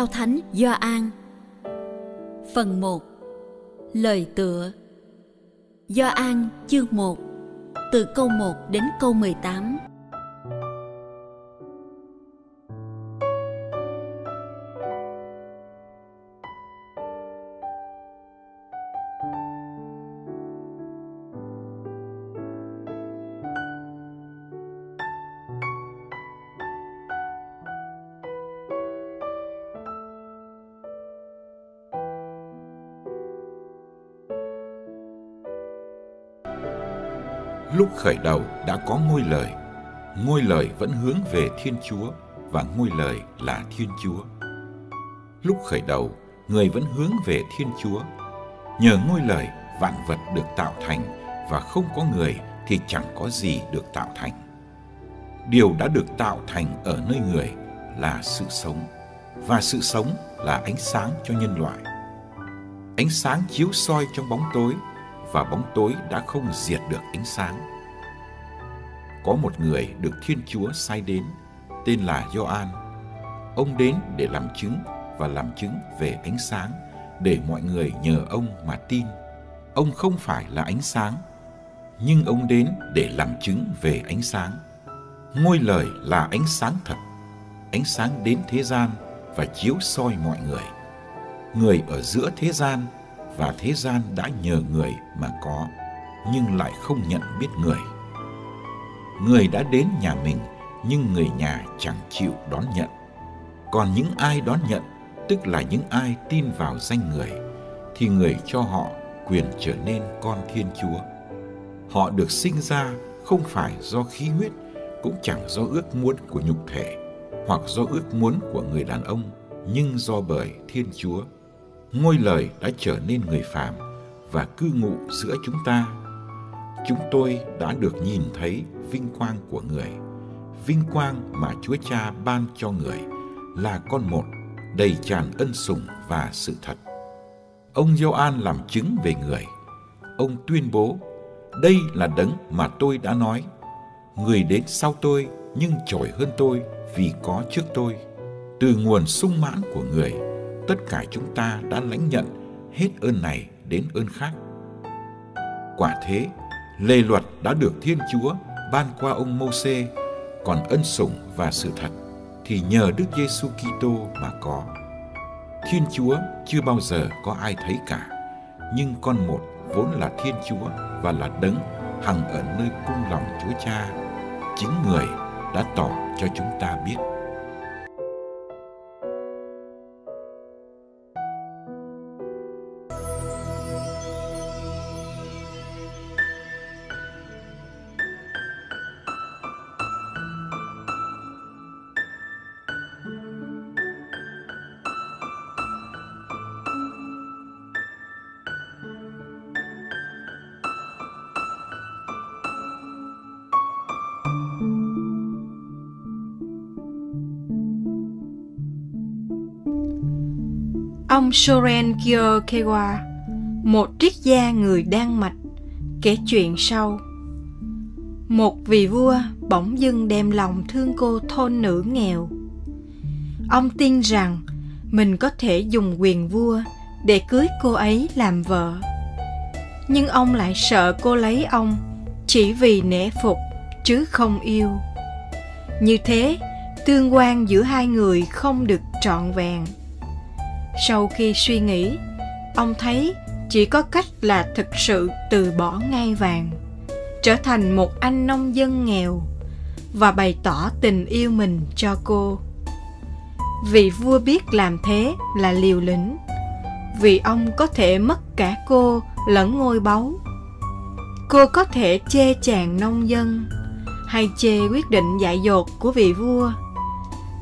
Theo Thánh Gioan. Phần 1. Lời tựa. Gioan chương 1, từ câu 1 đến câu 18. Lúc khởi đầu đã có ngôi lời. Ngôi lời vẫn hướng về thiên chúa và ngôi lời là thiên chúa. Lúc khởi đầu, người vẫn hướng về thiên chúa. Nhờ ngôi lời, vạn vật được tạo thành và không có người thì chẳng có gì được tạo thành. Điều đã được tạo thành ở nơi người là sự sống, và sự sống là ánh sáng cho nhân loại. Ánh sáng chiếu soi trong bóng tối và bóng tối đã không diệt được ánh sáng. Có một người được Thiên Chúa sai đến, tên là Gioan. Ông đến để làm chứng và làm chứng về ánh sáng, để mọi người nhờ ông mà tin. Ông không phải là ánh sáng, nhưng ông đến để làm chứng về ánh sáng. Ngôi lời là ánh sáng thật, ánh sáng đến thế gian và chiếu soi mọi người. Người ở giữa thế gian và thế gian đã nhờ người mà có, nhưng lại không nhận biết người. Người đã đến nhà mình, nhưng người nhà chẳng chịu đón nhận. Còn những ai đón nhận, tức là những ai tin vào danh người, thì người cho họ quyền trở nên con thiên chúa. Họ được sinh ra không phải do khí huyết, cũng chẳng do ước muốn của nhục thể, hoặc do ước muốn của người đàn ông, nhưng do bởi thiên chúa ngôi lời đã trở nên người phàm và cư ngụ giữa chúng ta. Chúng tôi đã được nhìn thấy vinh quang của người. Vinh quang mà chúa cha ban cho người là con một đầy tràn ân sủng và sự thật. Ông Gioan làm chứng về người. Ông tuyên bố, đây là đấng mà tôi đã nói, người đến sau tôi nhưng trội hơn tôi vì có trước tôi. Từ nguồn sung mãn của người tất cả chúng ta đã lãnh nhận hết ơn này đến ơn khác. Quả thế, lề luật đã được Thiên Chúa ban qua ông Môsê, còn ân sủng và sự thật thì nhờ Đức Giêsu Kitô mà có. Thiên Chúa chưa bao giờ có ai thấy cả, nhưng con một vốn là Thiên Chúa và là đấng hằng ở nơi cung lòng Chúa Cha, chính người đã tỏ cho chúng ta biết. Ông Soren Kierkegaard, một triết gia người Đan Mạch, kể chuyện sau. Một vị vua bỗng dưng đem lòng thương cô thôn nữ nghèo. Ông tin rằng mình có thể dùng quyền vua để cưới cô ấy làm vợ. Nhưng ông lại sợ cô lấy ông chỉ vì nể phục chứ không yêu. Như thế, tương quan giữa hai người không được trọn vẹn sau khi suy nghĩ, ông thấy chỉ có cách là thực sự từ bỏ ngai vàng, trở thành một anh nông dân nghèo và bày tỏ tình yêu mình cho cô. Vị vua biết làm thế là liều lĩnh, vì ông có thể mất cả cô lẫn ngôi báu. Cô có thể chê chàng nông dân hay chê quyết định dại dột của vị vua,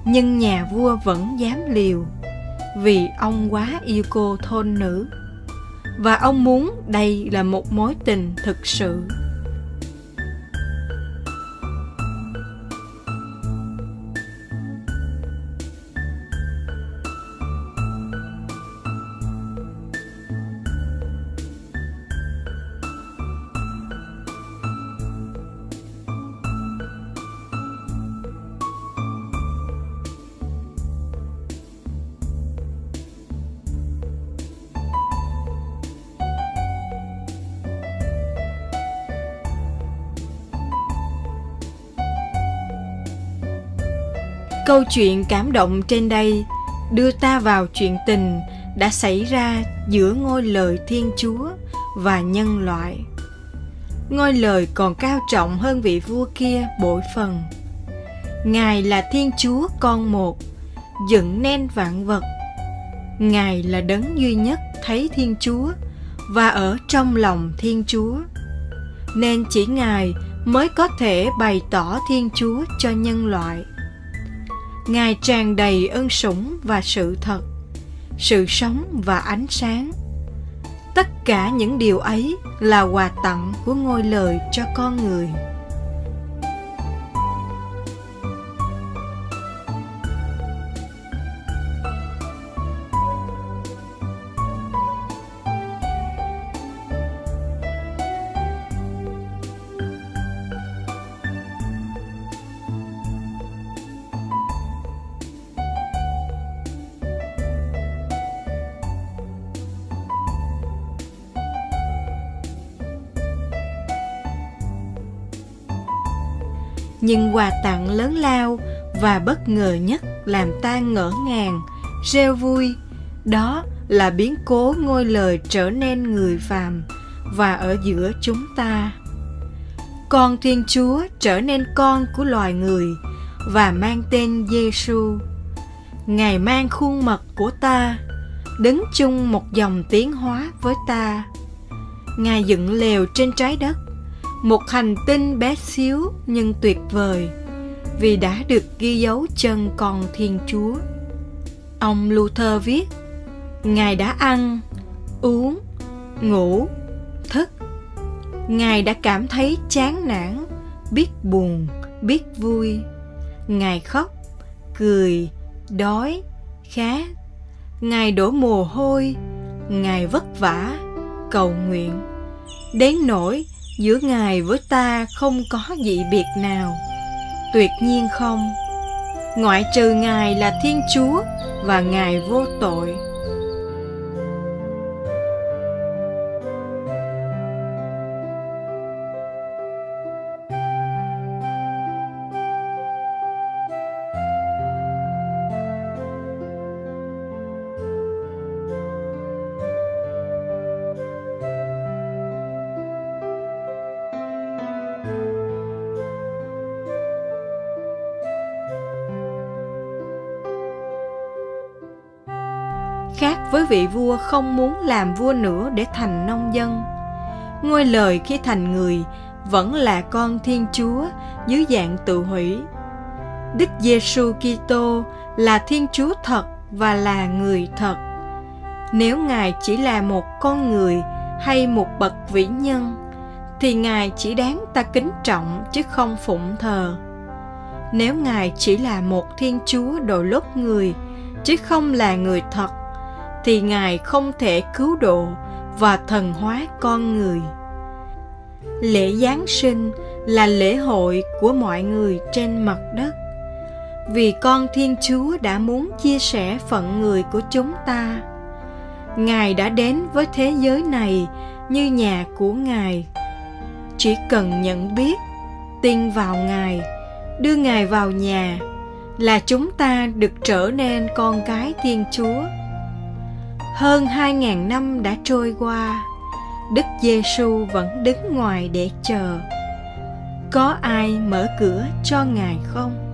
nhưng nhà vua vẫn dám liều vì ông quá yêu cô thôn nữ. Và ông muốn đây là một mối tình thực sự. Câu chuyện cảm động trên đây đưa ta vào chuyện tình đã xảy ra giữa ngôi lời Thiên Chúa và nhân loại. Ngôi lời còn cao trọng hơn vị vua kia bội phần. Ngài là Thiên Chúa con một, dựng nên vạn vật. Ngài là đấng duy nhất thấy Thiên Chúa và ở trong lòng Thiên Chúa. Nên chỉ Ngài mới có thể bày tỏ Thiên Chúa cho nhân loại. Ngài tràn đầy ân sủng và sự thật, sự sống và ánh sáng. Tất cả những điều ấy là quà tặng của ngôi lời cho con người. Nhưng quà tặng lớn lao và bất ngờ nhất làm ta ngỡ ngàng, reo vui. Đó là biến cố ngôi lời trở nên người phàm và ở giữa chúng ta. Con thiên chúa trở nên con của loài người và mang tên giêsu ngài mang khuôn mặt của ta, đứng chung một dòng tiến hóa với ta. Ngài dựng lều trên trái đất một hành tinh bé xíu nhưng tuyệt vời vì đã được ghi dấu chân con Thiên Chúa. Ông Luther viết, Ngài đã ăn, uống, ngủ, thức. Ngài đã cảm thấy chán nản, biết buồn, biết vui. Ngài khóc, cười, đói, khát. Ngài đổ mồ hôi, Ngài vất vả, cầu nguyện. Đến nỗi giữa ngài với ta không có dị biệt nào. Tuyệt nhiên không. Ngoại trừ ngài là thiên chúa và ngài vô tội. Với vị vua không muốn làm vua nữa để thành nông dân. Ngôi lời khi thành người vẫn là con Thiên Chúa dưới dạng tự hủy. Đức Giêsu Kitô là Thiên Chúa thật và là người thật. Nếu Ngài chỉ là một con người hay một bậc vĩ nhân, thì Ngài chỉ đáng ta kính trọng chứ không phụng thờ. Nếu Ngài chỉ là một Thiên Chúa đồ lốt người chứ không là người thật thì Ngài không thể cứu độ và thần hóa con người. Lễ Giáng sinh là lễ hội của mọi người trên mặt đất. Vì con Thiên Chúa đã muốn chia sẻ phận người của chúng ta. Ngài đã đến với thế giới này như nhà của Ngài. Chỉ cần nhận biết, tin vào Ngài, đưa Ngài vào nhà là chúng ta được trở nên con cái Thiên Chúa. Hơn hai ngàn năm đã trôi qua, Đức Giêsu vẫn đứng ngoài để chờ. Có ai mở cửa cho Ngài không?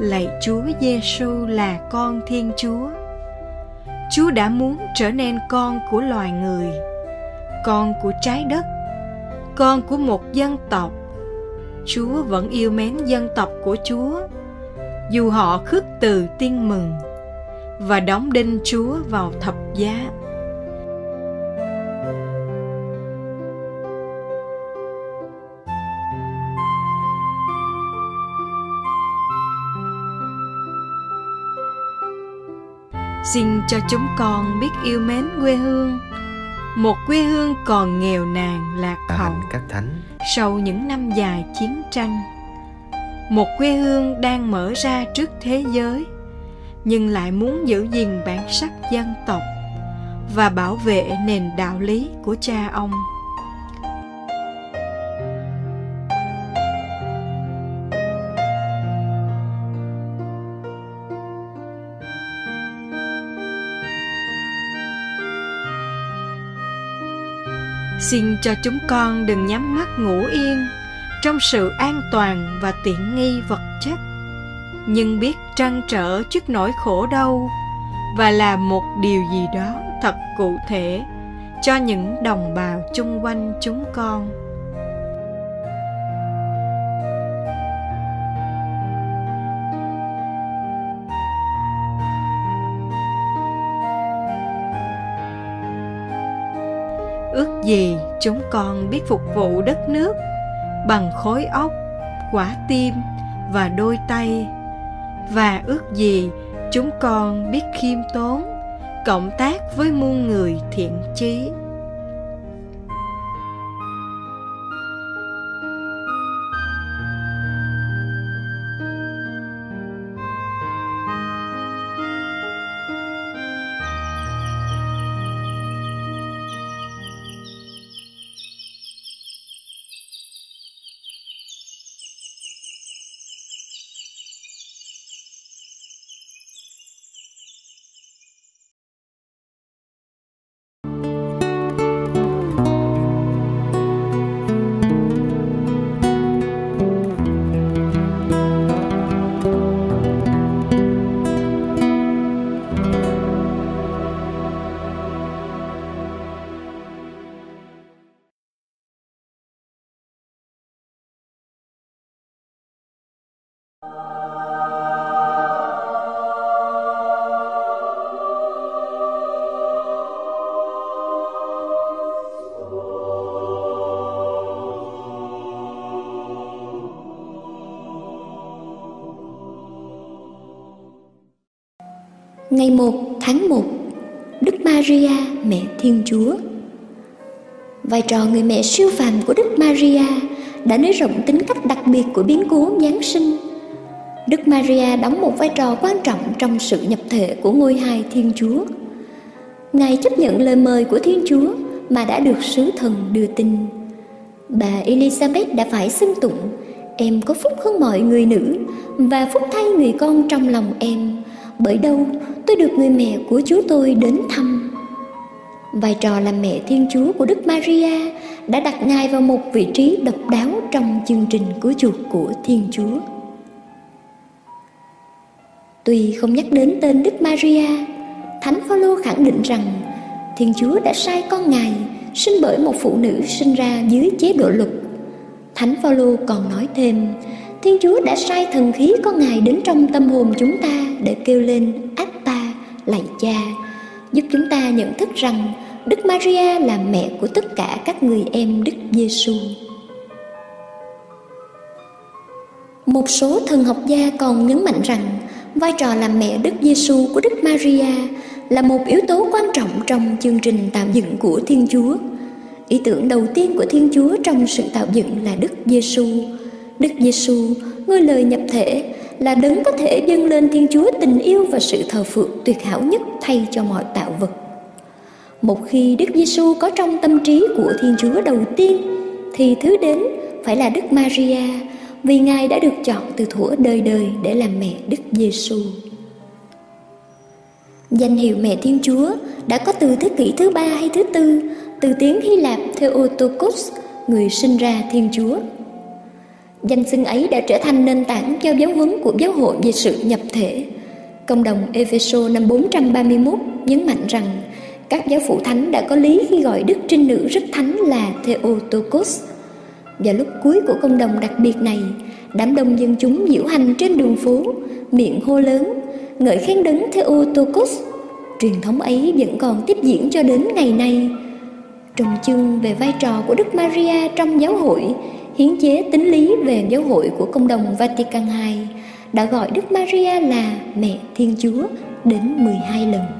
Lạy Chúa Giêsu là con Thiên Chúa. Chúa đã muốn trở nên con của loài người, con của trái đất, con của một dân tộc. Chúa vẫn yêu mến dân tộc của Chúa, dù họ khước từ tin mừng và đóng đinh Chúa vào thập giá. Xin cho chúng con biết yêu mến quê hương. Một quê hương còn nghèo nàn lạc hậu các thánh. sau những năm dài chiến tranh. Một quê hương đang mở ra trước thế giới nhưng lại muốn giữ gìn bản sắc dân tộc và bảo vệ nền đạo lý của cha ông xin cho chúng con đừng nhắm mắt ngủ yên trong sự an toàn và tiện nghi vật chất. Nhưng biết trăn trở trước nỗi khổ đau và làm một điều gì đó thật cụ thể cho những đồng bào chung quanh chúng con. Gì chúng con biết phục vụ đất nước bằng khối óc, quả tim và đôi tay? Và ước gì chúng con biết khiêm tốn, cộng tác với muôn người thiện chí? 1 tháng 1 Đức Maria, Mẹ Thiên Chúa Vai trò người mẹ siêu phàm của Đức Maria đã nới rộng tính cách đặc biệt của biến cố Giáng sinh. Đức Maria đóng một vai trò quan trọng trong sự nhập thể của ngôi hài Thiên Chúa. Ngài chấp nhận lời mời của Thiên Chúa mà đã được sứ thần đưa tin. Bà Elizabeth đã phải xưng tụng, Em có phúc hơn mọi người nữ và phúc thay người con trong lòng em, bởi đâu tôi được người mẹ của Chúa tôi đến thăm. Vai trò làm mẹ Thiên Chúa của Đức Maria đã đặt Ngài vào một vị trí độc đáo trong chương trình cứu chuộc của Thiên Chúa. Tuy không nhắc đến tên Đức Maria, Thánh Phaolô khẳng định rằng Thiên Chúa đã sai con Ngài sinh bởi một phụ nữ sinh ra dưới chế độ luật. Thánh Phaolô còn nói thêm, Thiên Chúa đã sai thần khí con Ngài đến trong tâm hồn chúng ta để kêu lên ác lạy cha, giúp chúng ta nhận thức rằng Đức Maria là mẹ của tất cả các người em Đức Giêsu. Một số thần học gia còn nhấn mạnh rằng vai trò làm mẹ Đức Giêsu của Đức Maria là một yếu tố quan trọng trong chương trình tạo dựng của Thiên Chúa. Ý tưởng đầu tiên của Thiên Chúa trong sự tạo dựng là Đức Giêsu. Đức Giêsu, ngôi lời nhập thể, là đấng có thể dâng lên Thiên Chúa tình yêu và sự thờ phượng tuyệt hảo nhất thay cho mọi tạo vật. Một khi Đức Giêsu có trong tâm trí của Thiên Chúa đầu tiên, thì thứ đến phải là Đức Maria, vì Ngài đã được chọn từ thuở đời đời để làm mẹ Đức Giêsu. Danh hiệu mẹ Thiên Chúa đã có từ thế kỷ thứ ba hay thứ tư, từ tiếng Hy Lạp Theotokos, người sinh ra Thiên Chúa. Danh xưng ấy đã trở thành nền tảng cho giáo huấn của giáo hội về sự nhập thể. Công đồng Epheso năm 431 nhấn mạnh rằng các giáo phụ thánh đã có lý khi gọi đức trinh nữ rất thánh là Theotokos. Vào lúc cuối của công đồng đặc biệt này, đám đông dân chúng diễu hành trên đường phố, miệng hô lớn, ngợi khen đấng Theotokos. Truyền thống ấy vẫn còn tiếp diễn cho đến ngày nay. Trong chương về vai trò của Đức Maria trong giáo hội, hiến chế tính lý về giáo hội của công đồng Vatican II đã gọi Đức Maria là mẹ Thiên Chúa đến 12 lần.